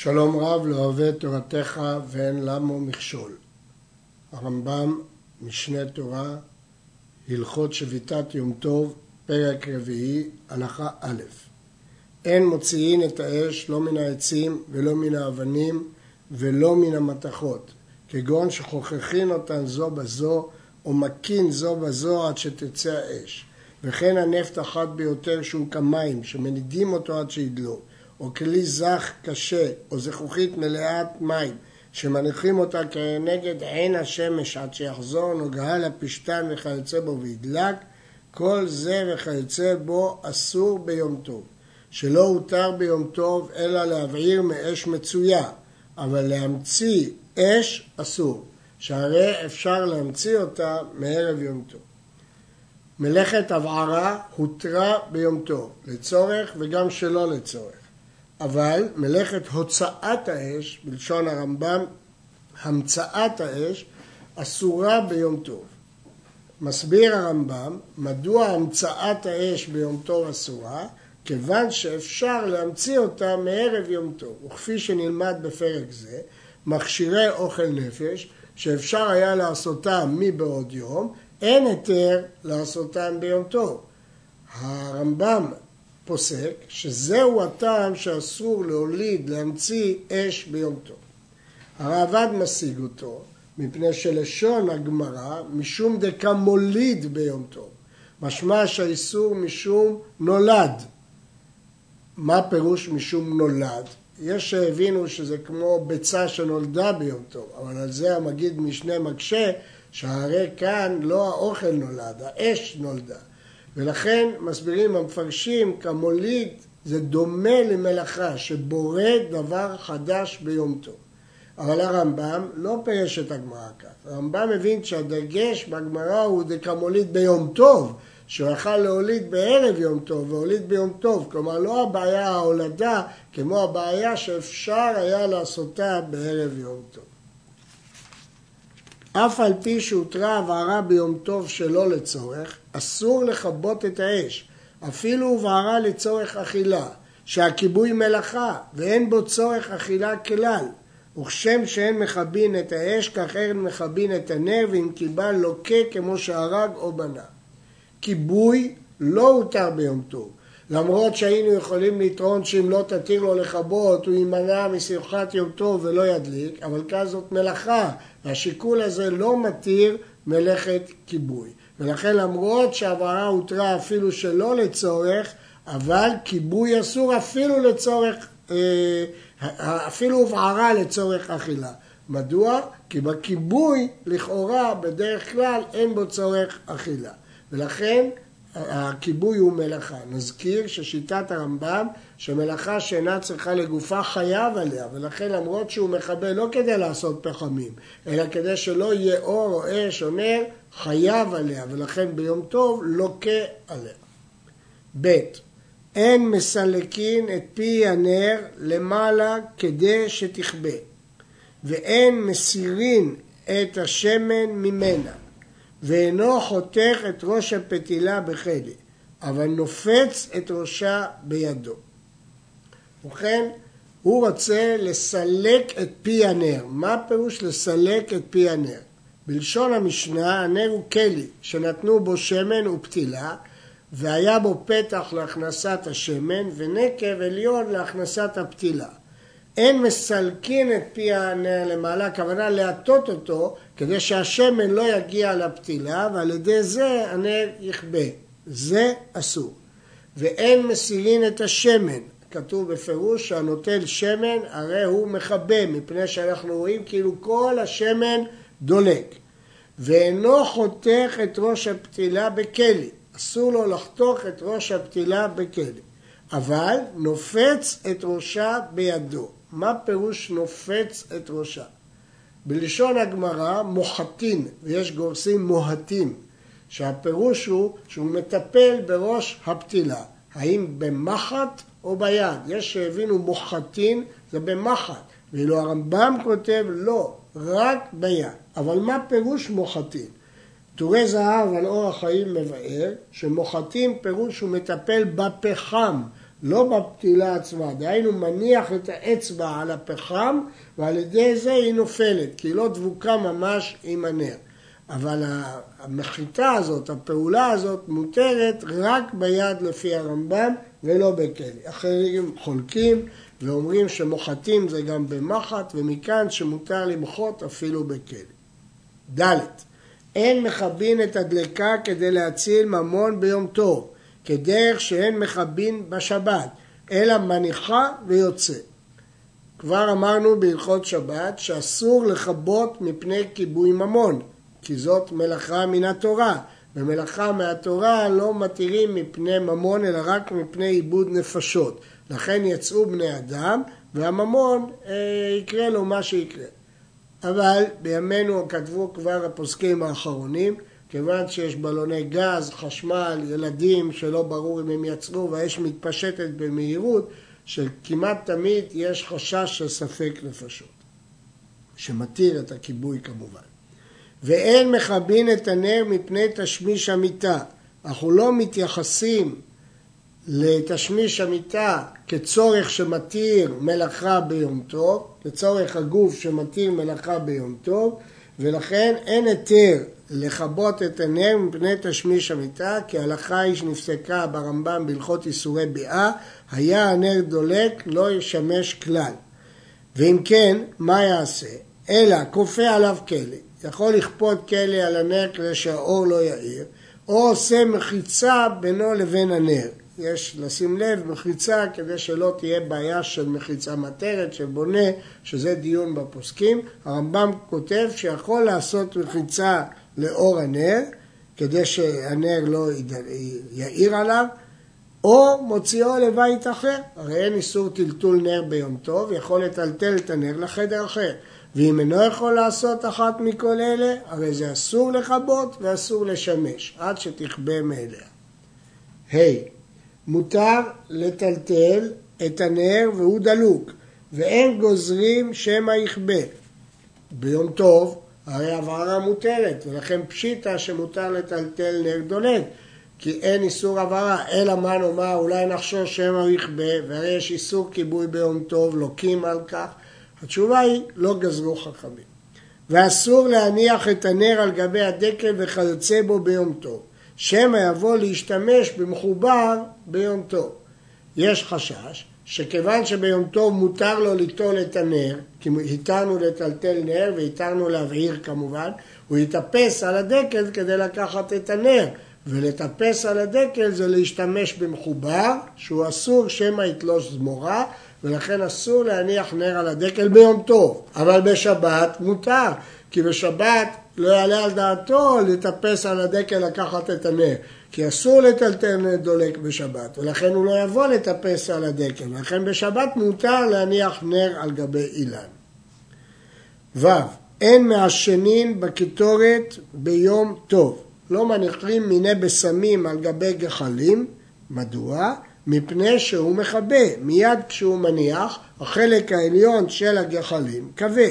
שלום רב לא אוהב תורתך ואין למו מכשול. הרמב"ם, משנה תורה, הלכות שביתת יום טוב, פרק רביעי, הלכה א' אין מוציאין את האש לא מן העצים ולא מן האבנים ולא מן המתכות, כגון שכוככין אותן זו בזו או מקין זו בזו עד שתצא האש. וכן הנפט החד ביותר שהוא כמים, שמנידים אותו עד שידלו. או כלי זך קשה, או זכוכית מלאת מים, שמניחים אותה כנגד עין השמש עד שיחזור נוגעה לפשתן וכיוצא בו וידלק, כל זה וכיוצא בו אסור ביום טוב. שלא הותר ביום טוב אלא להבעיר מאש מצויה, אבל להמציא אש אסור, שהרי אפשר להמציא אותה מערב יום טוב. מלאכת הבערה הותרה ביום טוב, לצורך וגם שלא לצורך. אבל מלאכת הוצאת האש, בלשון הרמב"ם, המצאת האש, אסורה ביום טוב. מסביר הרמב"ם מדוע המצאת האש ביום טוב אסורה, כיוון שאפשר להמציא אותה מערב יום טוב. וכפי שנלמד בפרק זה, מכשירי אוכל נפש, שאפשר היה לעשותם מבעוד יום, אין היתר לעשותם ביום טוב. הרמב"ם פוסק שזהו הטעם שאסור להוליד, להמציא אש ביום טוב. הרעב"ד משיג אותו מפני שלשון הגמרא משום דקה מוליד ביום טוב. משמע שהאיסור משום נולד. מה פירוש משום נולד? יש שהבינו שזה כמו ביצה שנולדה ביום טוב, אבל על זה המגיד משנה מקשה שהרי כאן לא האוכל נולד, האש נולדה. ולכן מסבירים המפרשים כמוליד זה דומה למלאכה שבורא דבר חדש ביום טוב. אבל הרמב"ם לא פירש את הגמרא כך. הרמב"ם מבין שהדגש בגמרא הוא דקמוליד ביום טוב, שהוא יכל להוליד בערב יום טוב והוליד ביום טוב. כלומר, לא הבעיה ההולדה כמו הבעיה שאפשר היה לעשותה בערב יום טוב. אף על פי שהותרה הבערה ביום טוב שלא לצורך, אסור לכבות את האש, אפילו הובערה לצורך אכילה, שהכיבוי מלאכה ואין בו צורך אכילה כלל. וכשם שאין מכבין את האש, כך אין מכבין את הנר, ואם קיבל לוקה כמו שהרג או בנה. כיבוי לא הותר ביום טוב, למרות שהיינו יכולים לטעון שאם לא תתיר לו לכבות, הוא יימנע משמחת יום טוב ולא ידליק, אבל כאן זאת מלאכה, והשיקול הזה לא מתיר מלאכת כיבוי. ולכן למרות שהבהרה הותרה אפילו שלא לצורך, אבל כיבוי אסור אפילו לצורך, אה, אפילו הובערה לצורך אכילה. מדוע? כי בכיבוי לכאורה בדרך כלל אין בו צורך אכילה. ולכן הכיבוי הוא מלאכה. נזכיר ששיטת הרמב"ם, שמלאכה שאינה צריכה לגופה חייב עליה, ולכן למרות שהוא מכבה לא כדי לעשות פחמים, אלא כדי שלא יהיה אור או אש או נר, חייב עליה, ולכן ביום טוב לוקה עליה. ב. אין מסלקין את פי הנר למעלה כדי שתכבה, ואין מסירין את השמן ממנה. ואינו חותך את ראש הפתילה בחלי, אבל נופץ את ראשה בידו. ובכן, הוא רוצה לסלק את פי הנר. מה פירוש לסלק את פי הנר? בלשון המשנה, הנר הוא כלי שנתנו בו שמן ופתילה, והיה בו פתח להכנסת השמן ונקב עליון להכנסת הפתילה. אין מסלקין את פי הנר למעלה, הכוונה להטות אותו כדי שהשמן לא יגיע לפתילה ועל ידי זה הנר יכבה. זה אסור. ואין מסירין את השמן. כתוב בפירוש שהנוטל שמן הרי הוא מכבה מפני שאנחנו רואים כאילו כל השמן דולק. ואינו חותך את ראש הפתילה בכלי. אסור לו לחתוך את ראש הפתילה בכלי. אבל נופץ את ראשה בידו. מה פירוש נופץ את ראשה? בלשון הגמרא מוחתין, ויש גורסים מוהטים, שהפירוש הוא שהוא מטפל בראש הפתילה, האם במחט או ביד. יש שהבינו מוחתין זה במחט, ואילו הרמב"ם כותב לא, רק ביד. אבל מה פירוש מוחתין? טורי זהב על אור החיים מבאר שמוחתים פירוש הוא מטפל בפחם לא בפתילה עצמה, דהיינו מניח את האצבע על הפחם ועל ידי זה היא נופלת, כי היא לא דבוקה ממש עם הנר. אבל המחיתה הזאת, הפעולה הזאת, מותרת רק ביד לפי הרמב"ם ולא בכלי. אחרים חולקים ואומרים שמוחתים זה גם במחט, ומכאן שמותר למחות אפילו בכלי. ד' אין מכבין את הדלקה כדי להציל ממון ביום טוב, כדרך שאין מכבין בשבת, אלא מניחה ויוצא. כבר אמרנו בהלכות שבת שאסור לכבות מפני כיבוי ממון, כי זאת מלאכה מן התורה, ומלאכה מהתורה לא מתירים מפני ממון אלא רק מפני עיבוד נפשות. לכן יצאו בני אדם והממון אה, יקרה לו מה שיקרה. אבל בימינו כתבו כבר הפוסקים האחרונים, כיוון שיש בלוני גז, חשמל, ילדים שלא ברור אם הם יצאו והאש מתפשטת במהירות, שכמעט תמיד יש חשש של ספק נפשות, שמתיר את הכיבוי כמובן. ואין מכבין את הנר מפני תשמיש המיטה. אנחנו לא מתייחסים לתשמיש המיטה כצורך שמתיר מלאכה ביום טוב, לצורך הגוף שמתיר מלאכה ביום טוב, ולכן אין היתר לכבות את הנר מפני תשמיש המיטה, כי ההלכה היא שנפסקה ברמב"ם בהלכות איסורי ביאה, היה הנר דולק, לא ישמש כלל. ואם כן, מה יעשה? אלא כופה עליו כלא. יכול לכפות כלא על הנר כדי שהאור לא יאיר, או עושה מחיצה בינו לבין הנר. יש לשים לב מחיצה כדי שלא תהיה בעיה של מחיצה מטרת, של בונה, שזה דיון בפוסקים. הרמב"ם כותב שיכול לעשות מחיצה לאור הנר, כדי שהנר לא יאיר עליו, או מוציאו לבית אחר. הרי אין איסור טלטול נר ביום טוב, יכול לטלטל את הנר לחדר אחר. ואם אינו יכול לעשות אחת מכל אלה, הרי זה אסור לכבות ואסור לשמש, עד שתכבה מאליה. ה. Hey, מותר לטלטל את הנר והוא דלוק, ואין גוזרים שמא יכבה. ביום טוב, הרי הבערה מותרת, ולכן פשיטה שמותר לטלטל נר דולק, כי אין איסור הבערה, אלא מה נאמר, אולי נחשוש שמא יכבה, והרי יש איסור כיבוי ביום טוב, לוקים על כך. התשובה היא, לא גזרו חכמים. ואסור להניח את הנר על גבי הדקל וכיוצא בו ביום טוב. שמא יבוא להשתמש במחובר ביום טוב. יש חשש שכיוון שביום טוב מותר לו ליטול את הנר, כי התרנו לטלטל נר והתרנו להבעיר כמובן, הוא יטפס על הדקל כדי לקחת את הנר, ולטפס על הדקל זה להשתמש במחובר, שהוא אסור שמא יתלוש זמורה, ולכן אסור להניח נר על הדקל ביום טוב, אבל בשבת מותר, כי בשבת לא יעלה על דעתו לטפס על הדקל לקחת את הנר, כי אסור לטלטל דולק בשבת, ולכן הוא לא יבוא לטפס על הדקל, ולכן בשבת מותר להניח נר על גבי אילן. ו. אין מעשנין בקיטורת ביום טוב. לא מניחים מיני בשמים על גבי גחלים. מדוע? מפני שהוא מכבה. מיד כשהוא מניח, החלק העליון של הגחלים כבה.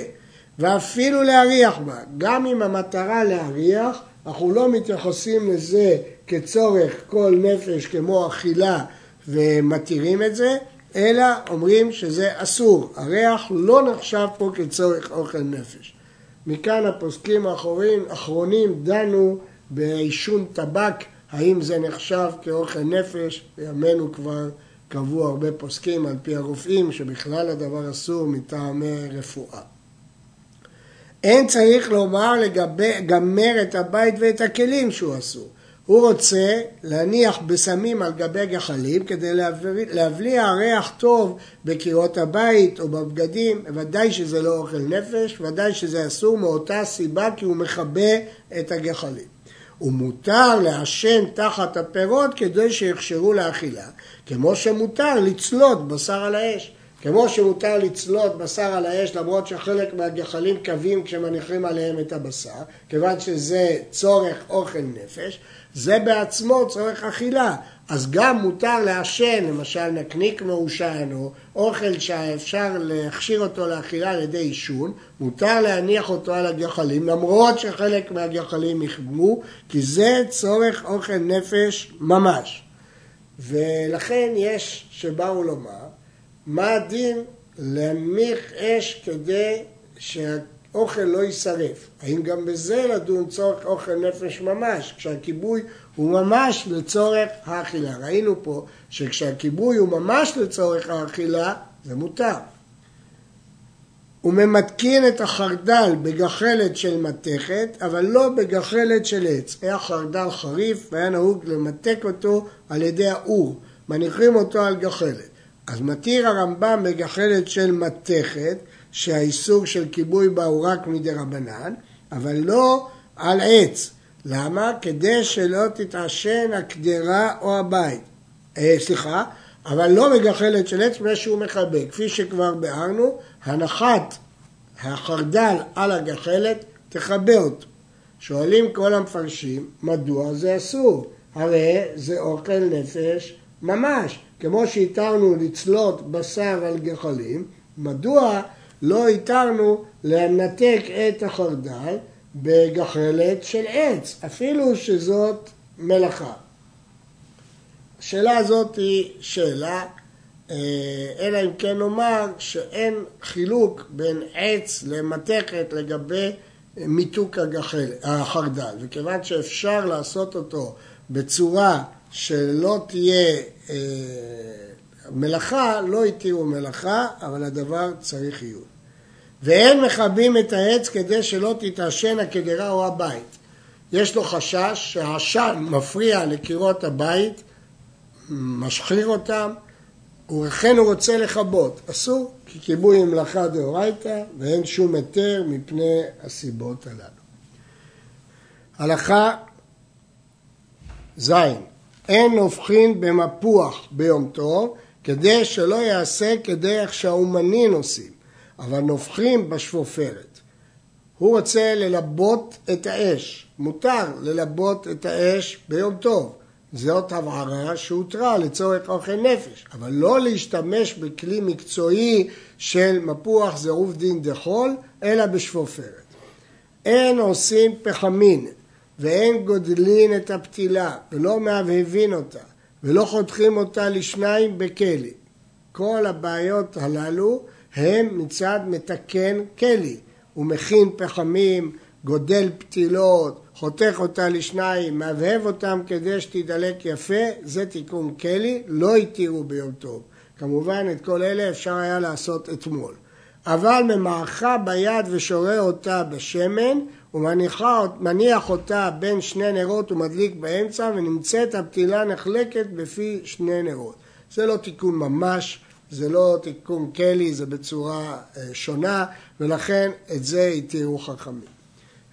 ואפילו להריח בה. גם אם המטרה להריח, אנחנו לא מתייחסים לזה כצורך כל נפש כמו אכילה ומתירים את זה, אלא אומרים שזה אסור. הריח לא נחשב פה כצורך אוכל נפש. מכאן הפוסקים האחרונים, האחרונים דנו בעישון טבק, האם זה נחשב כאוכל נפש, בימינו כבר קבעו הרבה פוסקים על פי הרופאים שבכלל הדבר אסור מטעמי רפואה. אין צריך לומר לגבי גמר את הבית ואת הכלים שהוא אסור. הוא רוצה להניח בשמים על גבי גחלים כדי להבליע ריח טוב בקירות הבית או בבגדים, ודאי שזה לא אוכל נפש, ודאי שזה אסור מאותה סיבה כי הוא מכבה את הגחלים. ומותר לעשן תחת הפירות כדי שיכשרו לאכילה, כמו שמותר לצלות בשר על האש. כמו שמותר לצלות בשר על האש למרות שחלק מהגחלים קווים כשמניחים עליהם את הבשר, כיוון שזה צורך אוכל נפש, זה בעצמו צורך אכילה. אז גם מותר לעשן, למשל נקניק מעושן או אוכל שאפשר להכשיר אותו לאכילה על ידי עישון, מותר להניח אותו על הגחלים, למרות שחלק מהגחלים יחמו, כי זה צורך אוכל נפש ממש. ולכן יש שבאו לומר, מה הדין להנמיך אש כדי שהאוכל לא יישרף? האם גם בזה לדון צורך אוכל נפש ממש, כשהכיבוי הוא ממש לצורך האכילה. ראינו פה שכשהכיבוי הוא ממש לצורך האכילה, זה מותר. הוא ממתקין את החרדל בגחלת של מתכת, אבל לא בגחלת של עץ. היה חרדל חריף והיה נהוג למתק אותו על ידי האור, מניחים אותו על גחלת. אז מתיר הרמב"ם בגחלת של מתכת, שהאיסור של כיבוי בה הוא רק מדי רבנן, אבל לא על עץ. למה? כדי שלא תתעשן הקדרה או הבית. אה, סליחה, אבל לא מגחלת של עץ מפני שהוא מכבה. כפי שכבר ביארנו, הנחת החרדל על הגחלת תכבה אותו. שואלים כל המפרשים, מדוע זה אסור? הרי זה אוכל נפש ממש. כמו שהתרנו לצלות בשר על גחלים, מדוע לא התרנו לנתק את החרדל בגחלת של עץ, אפילו שזאת מלאכה. השאלה הזאת היא שאלה, אה, אלא אם כן נאמר שאין חילוק בין עץ למתכת לגבי מיתוק החרדל, וכיוון שאפשר לעשות אותו בצורה שלא תהיה אה, מלאכה, לא התירו מלאכה, אבל הדבר צריך עיון. ואין מכבים את העץ כדי שלא תתעשן הקדרה או הבית. יש לו חשש שהעשן מפריע לקירות הבית, משחיר אותם, ולכן הוא רוצה לכבות. אסור, כי כיבוי מלאכה דאורייתא ואין שום היתר מפני הסיבות הללו. הלכה ז' אין הופכין במפוח ביום טוב כדי שלא יעשה כדרך שהאומנים עושים. אבל נובחים בשפופרת. הוא רוצה ללבות את האש, מותר ללבות את האש ביום טוב. זאת הבערה שהותרה לצורך אוכל נפש, אבל לא להשתמש בכלי מקצועי של מפוח זירוף דין דחול, אלא בשפופרת. אין עושים פחמין ואין גודלין את הפתילה ולא מהבהבין אותה ולא חותכים אותה לשניים בכלי. כל הבעיות הללו הם מצד מתקן כלי. הוא מכין פחמים, גודל פתילות, חותך אותה לשניים, מהבהב אותם כדי שתדלק יפה, זה תיקון כלי, לא התירו ביום טוב. כמובן את כל אלה אפשר היה לעשות אתמול. אבל ממעכה ביד ושורה אותה בשמן, ומניח אותה בין שני נרות ומדליק באמצע, ונמצאת הפתילה נחלקת בפי שני נרות. זה לא תיקון ממש, זה לא תיקון כלי, זה בצורה אה, שונה, ולכן את זה התירו חכמים.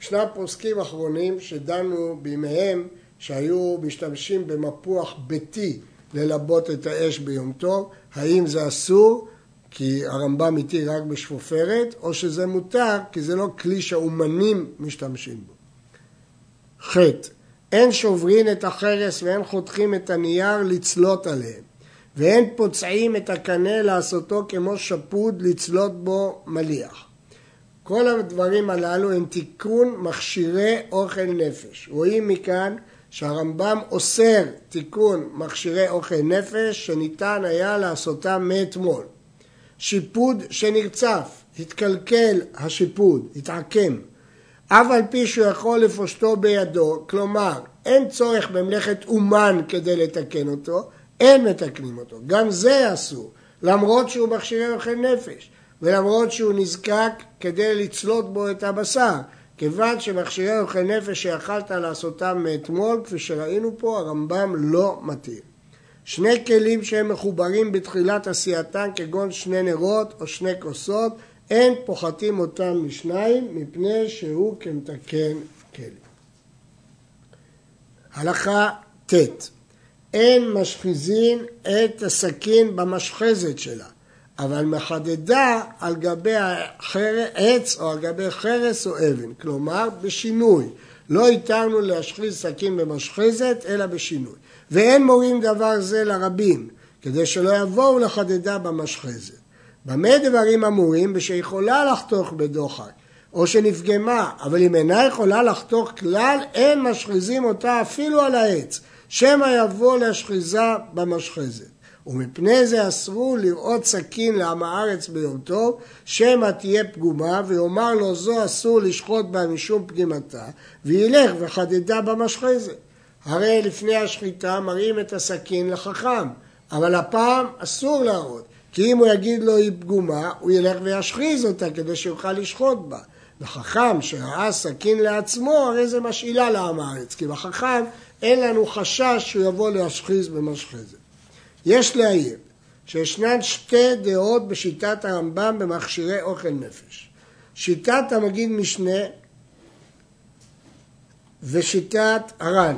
ישנם פוסקים אחרונים שדנו בימיהם שהיו משתמשים במפוח ביתי ללבות את האש ביום טוב, האם זה אסור כי הרמב"ם התיר רק בשפופרת, או שזה מותר כי זה לא כלי שהאומנים משתמשים בו. ח. אין שוברין את החרס ואין חותכים את הנייר לצלות עליהם. ואין פוצעים את הקנה לעשותו כמו שפוד לצלות בו מליח. כל הדברים הללו הם תיקון מכשירי אוכל נפש. רואים מכאן שהרמב"ם אוסר תיקון מכשירי אוכל נפש שניתן היה לעשותם מאתמול. שיפוד שנרצף, התקלקל השיפוד, התעקם. אף על פי שהוא יכול לפושטו בידו, כלומר אין צורך במלאכת אומן כדי לתקן אותו, אין מתקנים אותו. גם זה אסור, למרות שהוא מכשירי אוכל נפש, ולמרות שהוא נזקק כדי לצלות בו את הבשר. כיוון שמכשירי אוכל נפש שיכלת לעשותם מאתמול, כפי שראינו פה, הרמב"ם לא מתיר. שני כלים שהם מחוברים בתחילת עשייתם, כגון שני נרות או שני כוסות, אין פוחתים אותם משניים, מפני שהוא כמתקן כלים. הלכה ט' אין משחיזין את הסכין במשחזת שלה, אבל מחדדה על גבי העץ או על גבי חרס או אבן, כלומר בשינוי. לא התרנו להשחיז סכין במשחזת, אלא בשינוי. ואין מורים דבר זה לרבים, כדי שלא יבואו לחדדה במשחזת. במה דברים אמורים? ושיכולה לחתוך בדוחק, או שנפגמה, אבל אם אינה יכולה לחתוך כלל, אין משחיזים אותה אפילו על העץ. שמא יבוא להשחיזה במשחזת. ומפני זה אסרו לראות סכין לעם הארץ ביום טוב, שמא תהיה פגומה, ויאמר לו זו אסור לשחוט בה משום פגימתה, וילך וחדדה במשחזת. הרי לפני השחיטה מראים את הסכין לחכם, אבל הפעם אסור להראות, כי אם הוא יגיד לו היא פגומה, הוא ילך וישחיז אותה כדי שיוכל לשחוט בה. וחכם שראה סכין לעצמו, הרי זה משאילה לעם הארץ, כי בחכם אין לנו חשש שהוא יבוא להשחיז במשחזת. יש להעיר שישנן שתי דעות בשיטת הרמב"ם במכשירי אוכל נפש. שיטת המגיד משנה ושיטת הר"ן.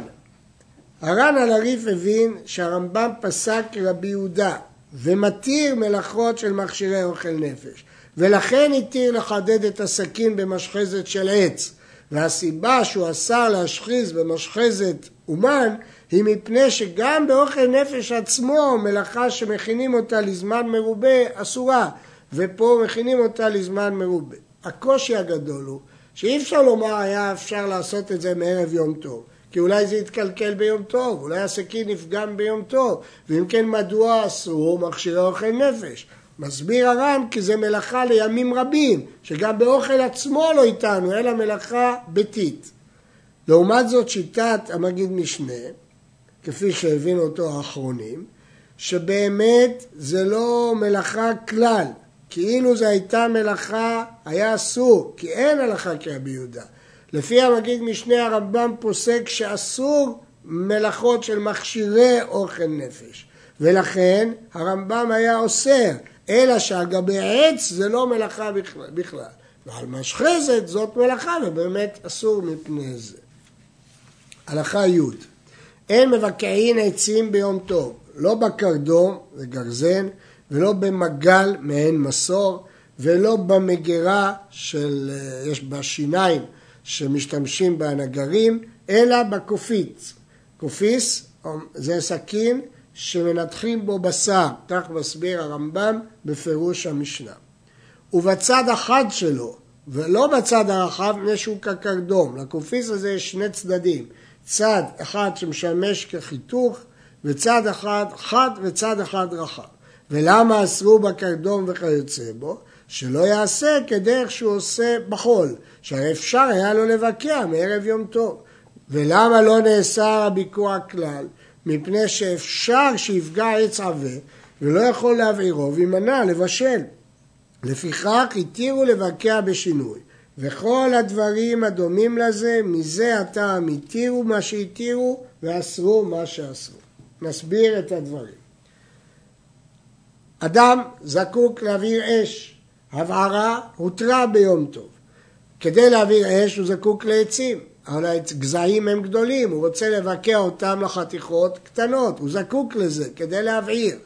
הר"ן על הריף הבין שהרמב"ם פסק כרבי יהודה ומתיר מלאכות של מכשירי אוכל נפש ולכן התיר לחדד את הסכין במשחזת של עץ והסיבה שהוא אסר להשחיז במשחזת אומן היא מפני שגם באוכל נפש עצמו מלאכה שמכינים אותה לזמן מרובה אסורה ופה מכינים אותה לזמן מרובה. הקושי הגדול הוא שאי אפשר לומר היה אפשר לעשות את זה מערב יום טוב כי אולי זה יתקלקל ביום טוב, אולי הסכין נפגם ביום טוב ואם כן מדוע אסור? מכשירי אוכל נפש. מסביר הר"ן כי זה מלאכה לימים רבים שגם באוכל עצמו לא איתנו אלא מלאכה ביתית. לעומת זאת שיטת המגיד משנה כפי שהבינו אותו האחרונים, שבאמת זה לא מלאכה כלל, כאילו זו הייתה מלאכה, היה אסור, כי אין הלכה כרבי יהודה. לפי המגיד משנה הרמב"ם פוסק שאסור מלאכות של מכשירי אוכל נפש, ולכן הרמב"ם היה אוסר, אלא שעל עץ זה לא מלאכה בכלל. ועל משחזת זאת מלאכה ובאמת אסור מפני זה. הלכה י' אין מבקעין עצים ביום טוב, לא בקרדום, זה גרזן, ולא במגל, מעין מסור, ולא במגירה של, אה, יש בה שיניים שמשתמשים בהנגרים, אלא בקופיץ. קופיס זה סכין שמנתחים בו בשר, כך מסביר הרמב"ם בפירוש המשנה. ובצד החד שלו, ולא בצד הרחב, מפני שהוא כקרדום, לקופיס הזה יש שני צדדים, צד אחד שמשמש כחיתוך וצד אחד חד וצד אחד רחב. ולמה אסרו בקרדום וכיוצא בו? שלא יעשה כדרך שהוא עושה בחול, שהרי אפשר היה לו לבקע מערב יום טוב. ולמה לא נאסר הביקוע כלל? מפני שאפשר שיפגע עץ עבה ולא יכול להבעירו וימנע לבשל. לפיכך התירו לבקע בשינוי. וכל הדברים הדומים לזה, מזה הטעם התירו מה שהתירו ואסרו מה שאסרו. נסביר את הדברים. אדם זקוק להעביר אש, הבערה הותרה ביום טוב. כדי להעביר אש הוא זקוק לעצים, אבל הגזעים הם גדולים, הוא רוצה לבקע אותם לחתיכות קטנות, הוא זקוק לזה כדי להבעיר.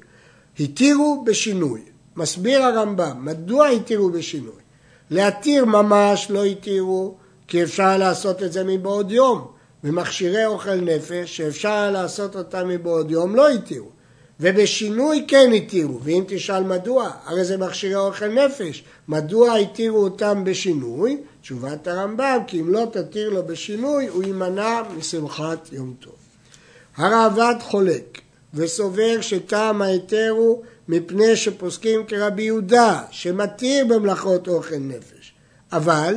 התירו בשינוי. מסביר הרמב"ם, מדוע התירו בשינוי? להתיר ממש לא התירו, כי אפשר לעשות את זה מבעוד יום. ומכשירי אוכל נפש, שאפשר לעשות אותם מבעוד יום, לא התירו. ובשינוי כן התירו, ואם תשאל מדוע, הרי זה מכשירי אוכל נפש, מדוע התירו אותם בשינוי? תשובת הרמב"ם, כי אם לא תתיר לו בשינוי, הוא יימנע משמחת יום טוב. הרעב"ד חולק, וסובר שטעם ההיתר הוא מפני שפוסקים כרבי יהודה, שמתיר במלאכות אוכל נפש. אבל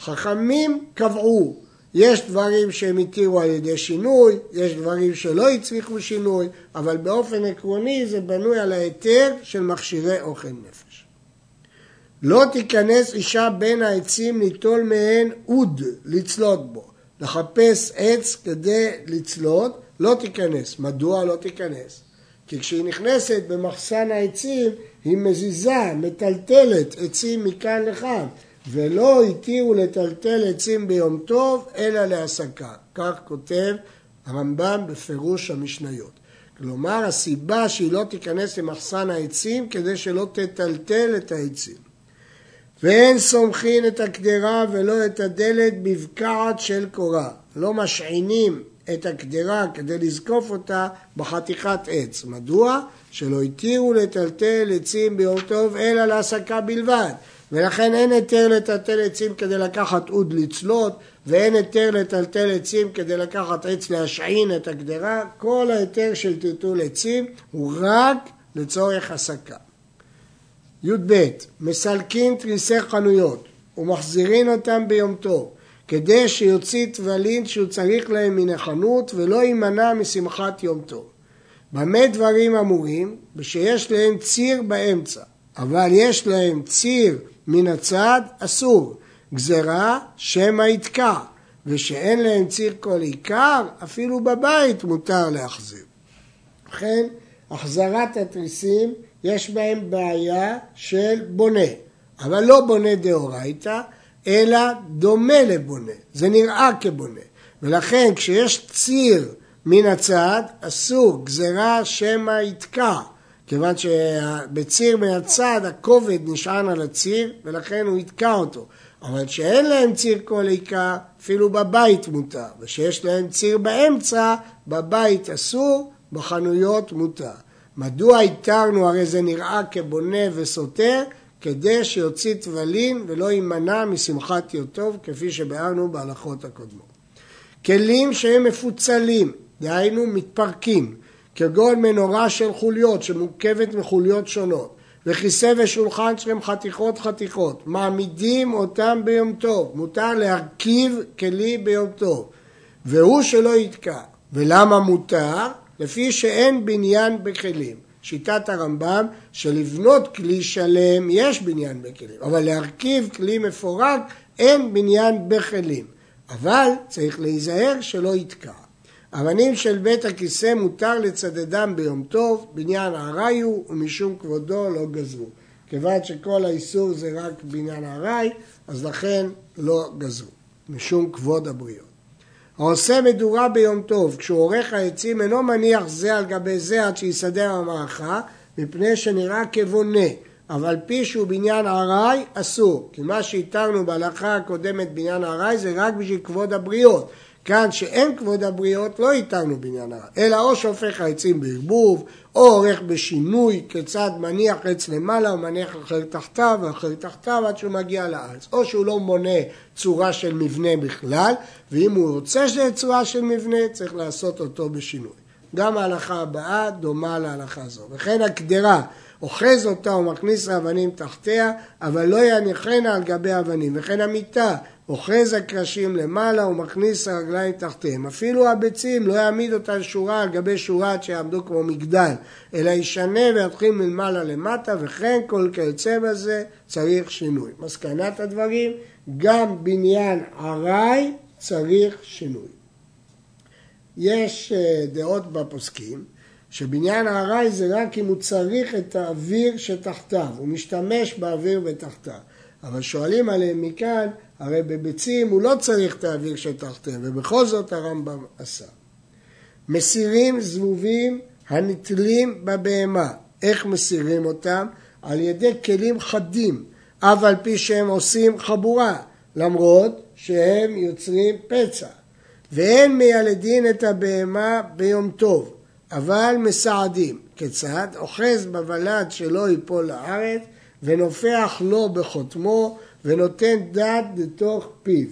חכמים קבעו, יש דברים שהם התירו על ידי שינוי, יש דברים שלא הצליחו שינוי, אבל באופן עקרוני זה בנוי על ההיתר של מכשירי אוכל נפש. לא תיכנס אישה בין העצים ליטול מהן אוד לצלות בו. לחפש עץ כדי לצלות, לא תיכנס. מדוע לא תיכנס? כי כשהיא נכנסת במחסן העצים, היא מזיזה, מטלטלת עצים מכאן לכאן, ולא התירו לטלטל עצים ביום טוב, אלא להסקה. כך כותב הרמב"ם בפירוש המשניות. כלומר, הסיבה שהיא לא תיכנס למחסן העצים, כדי שלא תטלטל את העצים. ואין סומכין את הקדרה ולא את הדלת בבקעת של קורה. לא משעינים את הקדרה כדי לזקוף אותה בחתיכת עץ. מדוע? שלא התירו לטלטל עצים ביום טוב אלא להסקה בלבד. ולכן אין היתר לטלטל עצים כדי לקחת אוד לצלות, ואין היתר לטלטל עצים כדי לקחת עץ להשעין את הגדרה, כל ההיתר של טלטול עצים הוא רק לצורך הסקה. י"ב מסלקין תריסי חנויות ומחזירין אותם ביום טוב כדי שיוציא טבלין שהוא צריך להם מן החנות ולא יימנע משמחת יום טוב. במה דברים אמורים? ושיש להם ציר באמצע, אבל יש להם ציר מן הצד, אסור. גזרה, שמא יתקע, ושאין להם ציר כל עיקר, אפילו בבית מותר להחזיר. לכן, החזרת התריסים, יש בהם בעיה של בונה, אבל לא בונה דאורייתא, אלא דומה לבונה, זה נראה כבונה. ולכן כשיש ציר מן הצד, אסור, גזרה שמא יתקע. כיוון שבציר מן הצד הכובד נשען על הציר ולכן הוא יתקע אותו. אבל שאין להם ציר כל עיקר, אפילו בבית מותר. ושיש להם ציר באמצע, בבית אסור, בחנויות מותר. מדוע התרנו, הרי זה נראה כבונה וסותר, כדי שיוציא טבלין ולא יימנע משמחת יוטוב, כפי שביארנו בהלכות הקודמות. כלים שהם מפוצלים, דהיינו מתפרקים, כגון מנורה של חוליות שמורכבת מחוליות שונות, וכיסא ושולחן שהם חתיכות חתיכות, מעמידים אותם ביום טוב, מותר להרכיב כלי ביום טוב, והוא שלא יתקע. ולמה מותר? לפי שאין בניין בכלים. שיטת הרמב"ם שלבנות כלי שלם יש בניין בכלים, אבל להרכיב כלי מפורק אין בניין בכלים. אבל צריך להיזהר שלא יתקע. אבנים של בית הכיסא מותר לצדדם ביום טוב, בניין הארעי הוא ומשום כבודו לא גזרו. כיוון שכל האיסור זה רק בניין הארעי, אז לכן לא גזרו, משום כבוד הבריות. העושה מדורה ביום טוב, כשהוא עורך העצים אינו מניח זה על גבי זה עד שיסדר המערכה, מפני שנראה כבונה, אבל פי שהוא בניין ארעי אסור, כי מה שהתרנו בהלכה הקודמת בניין ארעי זה רק בשביל כבוד הבריות, כאן שאין כבוד הבריות לא איתנו בעניין הרע, אלא או שהופך העצים בערבוב, או עורך בשינוי כיצד מניח עץ למעלה ומניח אחר תחתיו ואחר תחתיו עד שהוא מגיע לארץ, או שהוא לא מונה צורה של מבנה בכלל, ואם הוא רוצה שזה צורה של מבנה צריך לעשות אותו בשינוי. גם ההלכה הבאה דומה להלכה זו. וכן הקדרה אוחז אותה ומכניס האבנים תחתיה, אבל לא יניחנה על גבי אבנים. וכן המיטה אוחז הקרשים למעלה ומכניס הרגליים תחתיהם. אפילו הביצים לא יעמיד אותה שורה על גבי שורה עד שיעמדו כמו מגדל, אלא ישנה ויתחיל מלמעלה למטה, וכן כל כיוצא בזה צריך שינוי. מסקנת הדברים, גם בניין ארעי צריך שינוי. יש אה, דעות בפוסקים שבניין הארעי זה רק אם הוא צריך את האוויר שתחתיו, הוא משתמש באוויר בתחתיו. אבל שואלים עליהם מכאן, הרי בביצים הוא לא צריך את האוויר שתחתיהם, ובכל זאת הרמב"ם עשה. מסירים זבובים הנתלים בבהמה. איך מסירים אותם? על ידי כלים חדים, אף על פי שהם עושים חבורה, למרות שהם יוצרים פצע. ואין מיילדין את הבהמה ביום טוב, אבל מסעדים. כיצד? אוחז בוולד שלא ייפול לארץ ונופח לו בחותמו ונותן דת לתוך פיו.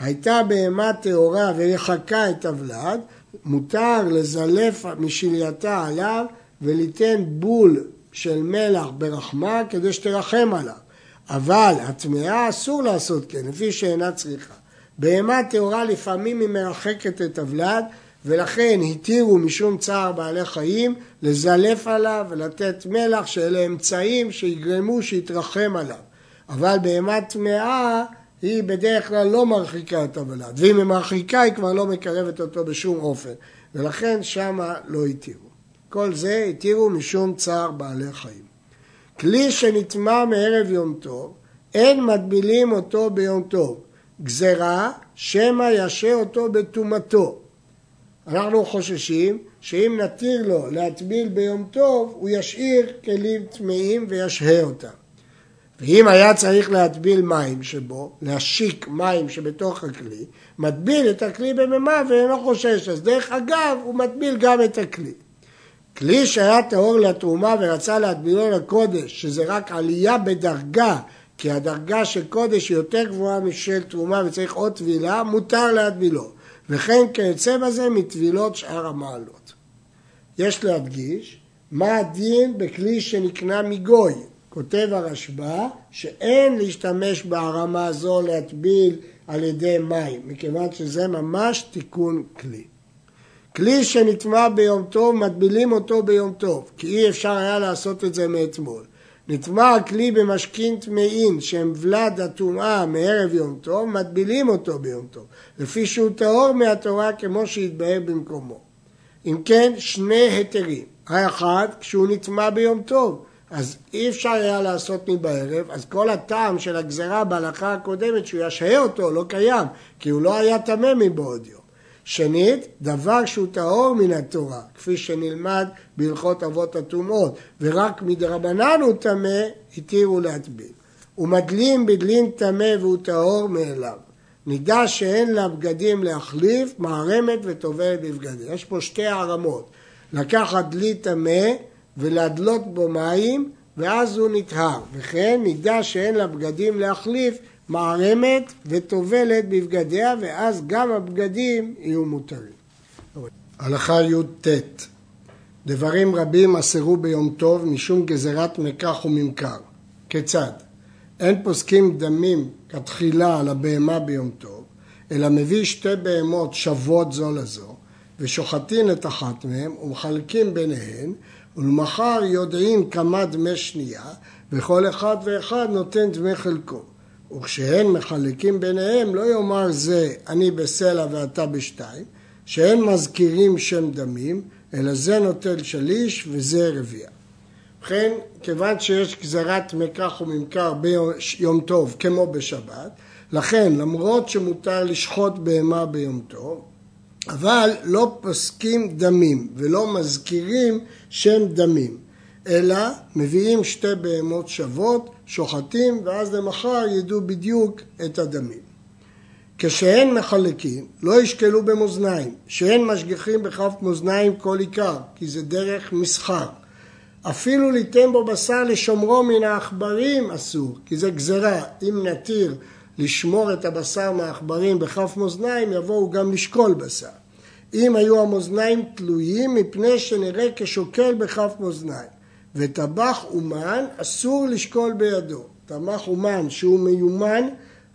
הייתה בהמה טהורה ויחקה את הוולד, מותר לזלף משלייתה עליו וליתן בול של מלח ברחמה כדי שתרחם עליו. אבל הטמאה אסור לעשות כן, לפי שאינה צריכה. בהמה טהורה לפעמים היא מרחקת את הוולד ולכן התירו משום צער בעלי חיים לזלף עליו ולתת מלח שאלה אמצעים שיגרמו שיתרחם עליו. אבל בהמה טמאה היא בדרך כלל לא מרחיקה את הוולד, ואם היא מרחיקה היא כבר לא מקרבת אותו בשום אופן, ולכן שמה לא התירו. כל זה התירו משום צער בעלי חיים. כלי שנטמע מערב יום טוב, אין מטבילים אותו ביום טוב. גזרה, שמא ישה אותו בטומאתו. אנחנו חוששים שאם נתיר לו להטביל ביום טוב, הוא ישאיר כלים טמאים וישהה אותם. ואם היה צריך להטביל מים שבו, להשיק מים שבתוך הכלי, מטביל את הכלי במימה ואינו חושש. אז דרך אגב, הוא מטביל גם את הכלי. כלי שהיה טהור לתרומה ורצה להטבילו לקודש, שזה רק עלייה בדרגה, כי הדרגה של קודש היא יותר גבוהה משל תרומה וצריך עוד טבילה, מותר להטבילו. וכן כיוצא בזה מטבילות שאר המעלות. יש להדגיש מה הדין בכלי שנקנה מגוי. כותב הרשב"א שאין להשתמש בהרמה זו להטביל על ידי מים, מכיוון שזה ממש תיקון כלי. כלי שנטמע ביום טוב, מטבילים אותו ביום טוב, כי אי אפשר היה לעשות את זה מאתמול. נטמע הכלי במשכין טמאין שהם ולד הטומאה מערב יום טוב, מטבילים אותו ביום טוב, לפי שהוא טהור מהתורה כמו שהתבהר במקומו. אם כן, שני היתרים. האחד, כשהוא נטמע ביום טוב, אז אי אפשר היה לעשות מבערב, אז כל הטעם של הגזרה בהלכה הקודמת שהוא ישהה אותו לא קיים, כי הוא לא היה טמא מבעוד יום. שנית, דבר שהוא טהור מן התורה, כפי שנלמד בהלכות אבות הטומאות, ורק מדרבנן הוא טמא, התירו להטביל. ומדלים בדלין טמא והוא טהור מאליו. נדע שאין לה בגדים להחליף, מערמת וטובלת בבגדים. יש פה שתי הערמות, לקחת דלי טמא ולהדלות בו מים, ואז הוא נטהר. וכן נדע שאין לה בגדים להחליף, מערמת וטובלת בבגדיה, ואז גם הבגדים יהיו מותרים. הלכה י"ט דברים רבים אסרו ביום טוב משום גזירת מקח וממכר. כיצד? אין פוסקים דמים כתחילה על הבהמה ביום טוב, אלא מביא שתי בהמות שוות זו לזו, ושוחטין את אחת מהן ומחלקים ביניהן, ולמחר יודעים כמה דמי שנייה, וכל אחד ואחד נותן דמי חלקו. וכשהן מחלקים ביניהם לא יאמר זה אני בסלע ואתה בשתיים, שאין מזכירים שם דמים, אלא זה נוטל שליש וזה רביע. ובכן, כיוון שיש גזרת מקח וממכר ביום טוב כמו בשבת, לכן למרות שמותר לשחוט בהמה ביום טוב, אבל לא פוסקים דמים ולא מזכירים שם דמים. אלא מביאים שתי בהמות שוות, שוחטים, ואז למחר ידעו בדיוק את הדמים. כשהן מחלקים, לא ישקלו במאזניים, שהן משגיחים בכף מאזניים כל עיקר, כי זה דרך מסחר. אפילו ליתן בו בשר לשומרו מן העכברים אסור, כי זה גזרה. אם נתיר לשמור את הבשר מהעכברים בכף מאזניים, יבואו גם לשקול בשר. אם היו המאזניים תלויים, מפני שנראה כשוקל בכף מאזניים. וטבח אומן אסור לשקול בידו. טבח אומן שהוא מיומן,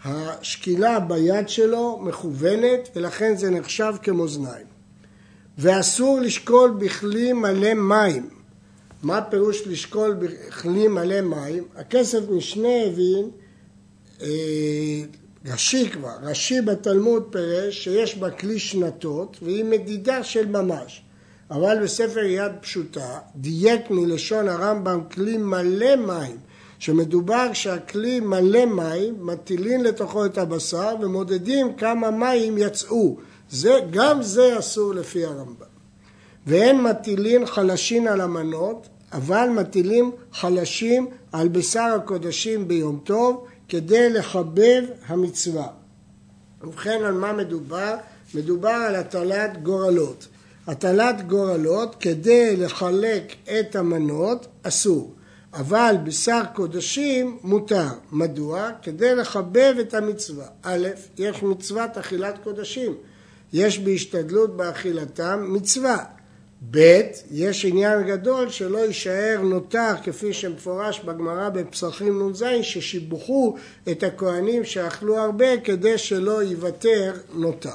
השקילה ביד שלו מכוונת ולכן זה נחשב כמאזניים. ואסור לשקול בכלי מלא מים. מה פירוש לשקול בכלי מלא מים? הכסף משנה הבין, אה, ראשי כבר, ראשי בתלמוד פירש שיש בה כלי שנתות והיא מדידה של ממש. אבל בספר יד פשוטה דייק מלשון הרמב"ם כלי מלא מים, שמדובר שהכלי מלא מים, מטילים לתוכו את הבשר ומודדים כמה מים יצאו. זה, גם זה אסור לפי הרמב"ם. ואין מטילים חלשים על המנות, אבל מטילים חלשים על בשר הקודשים ביום טוב כדי לחבב המצווה. ובכן על מה מדובר? מדובר על הטלת גורלות. הטלת גורלות כדי לחלק את המנות אסור, אבל בשר קודשים מותר. מדוע? כדי לחבב את המצווה. א', יש מצוות אכילת קודשים, יש בהשתדלות באכילתם מצווה. ב', יש עניין גדול שלא יישאר נותר כפי שמפורש בגמרא בפסחים נ"ז ששיבחו את הכהנים שאכלו הרבה כדי שלא ייוותר נותר.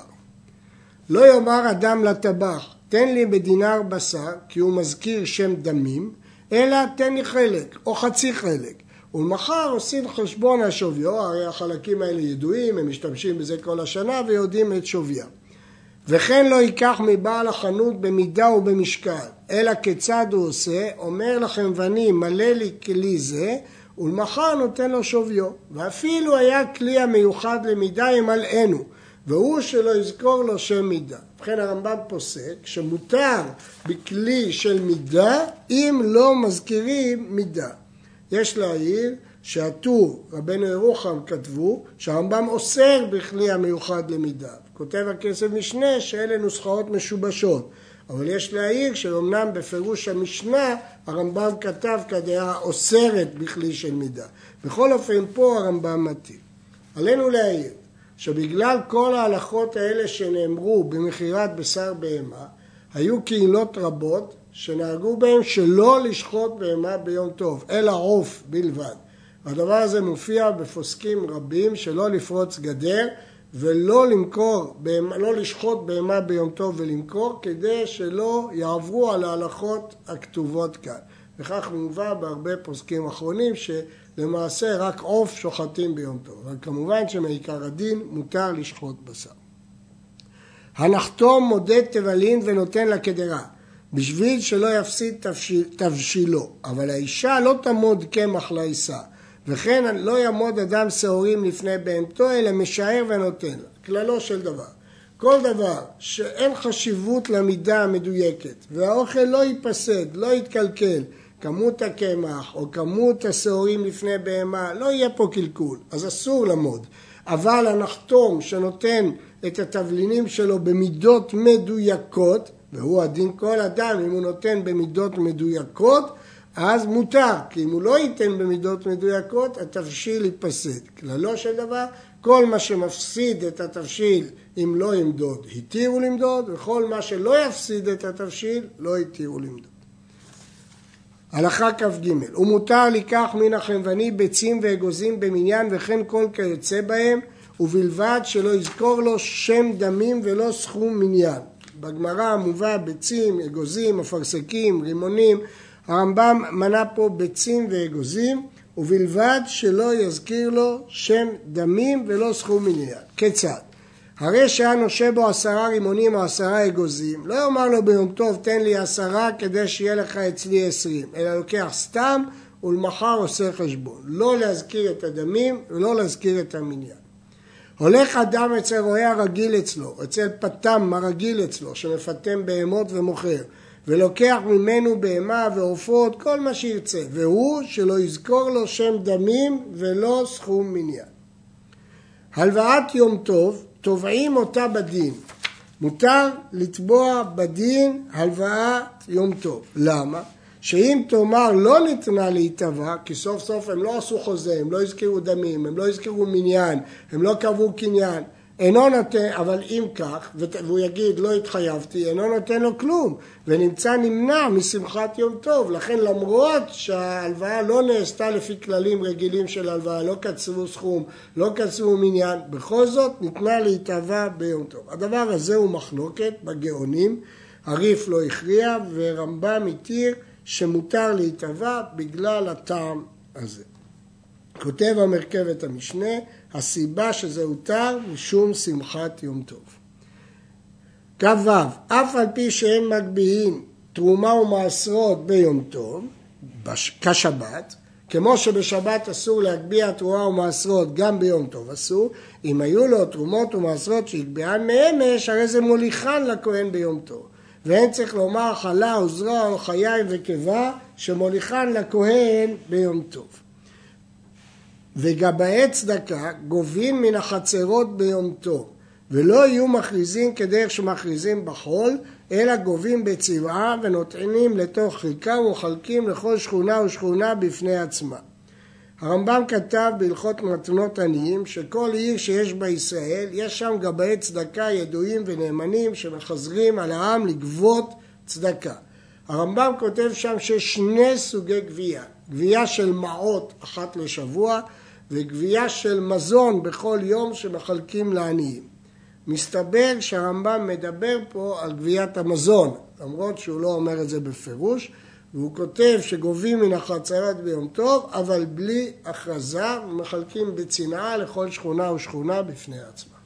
לא יאמר אדם לטבח תן לי בדינר בשר, כי הוא מזכיר שם דמים, אלא תן לי חלק, או חצי חלק. ולמחר עושים חשבון השוויו, הרי החלקים האלה ידועים, הם משתמשים בזה כל השנה ויודעים את שוויים. וכן לא ייקח מבעל החנות במידה ובמשקל, אלא כיצד הוא עושה, אומר לכם ואני מלא לי כלי זה, ולמחר נותן לו שוויו. ואפילו היה כלי המיוחד למידה ימלאנו, והוא שלא יזכור לו שם מידה. ובכן הרמב"ם פוסק שמותר בכלי של מידה אם לא מזכירים מידה. יש להעיר שהטור, רבנו ירוחם כתבו שהרמב"ם אוסר בכלי המיוחד למידה. כותב הכסף משנה שאלה נוסחאות משובשות. אבל יש להעיר שאומנם בפירוש המשנה הרמב"ם כתב כדעה אוסרת בכלי של מידה. בכל אופן פה הרמב"ם מתאים. עלינו להעיר שבגלל כל ההלכות האלה שנאמרו במכירת בשר בהמה, היו קהילות רבות שנהגו בהם שלא לשחוט בהמה ביום טוב, אלא עוף בלבד. הדבר הזה מופיע בפוסקים רבים שלא לפרוץ גדר ולא למכור, לא לשחוט בהמה ביום טוב ולמכור כדי שלא יעברו על ההלכות הכתובות כאן. וכך מובא בהרבה פוסקים אחרונים שלמעשה רק עוף שוחטים ביום טוב. אבל כמובן שמעיקר הדין מותר לשחוט בשר. הנחתום מודד תבלין ונותן לה קדרה בשביל שלא יפסיד תבשיל, תבשילו אבל האישה לא תמוד קמח לעיסה וכן לא יעמוד אדם שעורים לפני בהמתו, אלא משער ונותן לה. כללו של דבר. כל דבר שאין חשיבות למידה המדויקת, והאוכל לא ייפסד, לא יתקלקל, כמות הקמח או כמות השעורים לפני בהמה, לא יהיה פה קלקול, אז אסור למוד. אבל הנחתום שנותן את התבלינים שלו במידות מדויקות, והוא הדין כל אדם אם הוא נותן במידות מדויקות, אז מותר, כי אם הוא לא ייתן במידות מדויקות, התבשיל ייפסד. כללו של דבר, כל מה שמפסיד את התבשיל אם לא ימדוד, התירו למדוד, וכל מה שלא יפסיד את התבשיל, לא התירו למדוד. הלכה כ"ג, ומותר לקח מן החנווני ביצים ואגוזים במניין וכן כל כיוצא בהם, ובלבד שלא יזכור לו שם דמים ולא סכום מניין. בגמרא מובא ביצים, אגוזים, אפרסקים, רימונים, הרמב"ם מנה פה ביצים ואגוזים, ובלבד שלא יזכיר לו שם דמים ולא סכום מניין. כיצד? הרי שהיה נושה בו עשרה רימונים או עשרה אגוזים, לא יאמר לו ביום טוב תן לי עשרה כדי שיהיה לך אצלי עשרים, אלא לוקח סתם ולמחר עושה חשבון. לא להזכיר את הדמים ולא להזכיר את המניין. הולך אדם אצל רועה הרגיל אצלו, אצל פתם הרגיל אצלו, שמפתם בהמות ומוכר, ולוקח ממנו בהמה ועופות, כל מה שירצה, והוא שלא יזכור לו שם דמים ולא סכום מניין. הלוואת יום טוב, תובעים אותה בדין. מותר לתבוע בדין הלוואת יום טוב. למה? שאם תאמר לא ניתנה להתבע, כי סוף סוף הם לא עשו חוזה, הם לא הזכירו דמים, הם לא הזכירו מניין, הם לא קבעו קניין, אינו נותן, אבל אם כך, והוא יגיד לא התחייבתי, אינו נותן לו כלום, ונמצא נמנע משמחת יום טוב, לכן למרות שההלוואה לא נעשתה לפי כללים רגילים של הלוואה, לא קצבו סכום, לא קצבו מניין, בכל זאת ניתנה להתהווה ביום טוב. הדבר הזה הוא מחלוקת בגאונים, הריף לא הכריע ורמב"ם התיר שמותר להתהווה בגלל הטעם הזה. כותב המרכבת המשנה, הסיבה שזה הותר משום שמחת יום טוב. כ"ו, אף על פי שהם מגביהים תרומה ומעשרות ביום טוב, בש... כשבת, כמו שבשבת אסור להגביה תרומה ומעשרות גם ביום טוב אסור, אם היו לו תרומות ומעשרות שהגביהן מאמש, הרי זה מוליכן לכהן ביום טוב. ואין צריך לומר חלה או זרוע או חיים וקיבה שמוליכן לכהן ביום טוב. וגבאי צדקה גובים מן החצרות ביום טוב, ולא יהיו מכריזים כדרך שמכריזים בחול, אלא גובים בצבעה ונוטענים לתוך חלקם ומחלקים לכל שכונה ושכונה בפני עצמה. הרמב"ם כתב בהלכות מתנות עניים שכל עיר שיש בה ישראל, יש שם גבאי צדקה ידועים ונאמנים שמחזרים על העם לגבות צדקה. הרמב"ם כותב שם שיש שני סוגי גבייה, גבייה של מעות אחת לשבוע וגבייה של מזון בכל יום שמחלקים לעניים. מסתבר שהרמב"ם מדבר פה על גביית המזון, למרות שהוא לא אומר את זה בפירוש, והוא כותב שגובים מן החצרת ביום טוב, אבל בלי הכרזה, ומחלקים בצנעה לכל שכונה ושכונה בפני עצמה.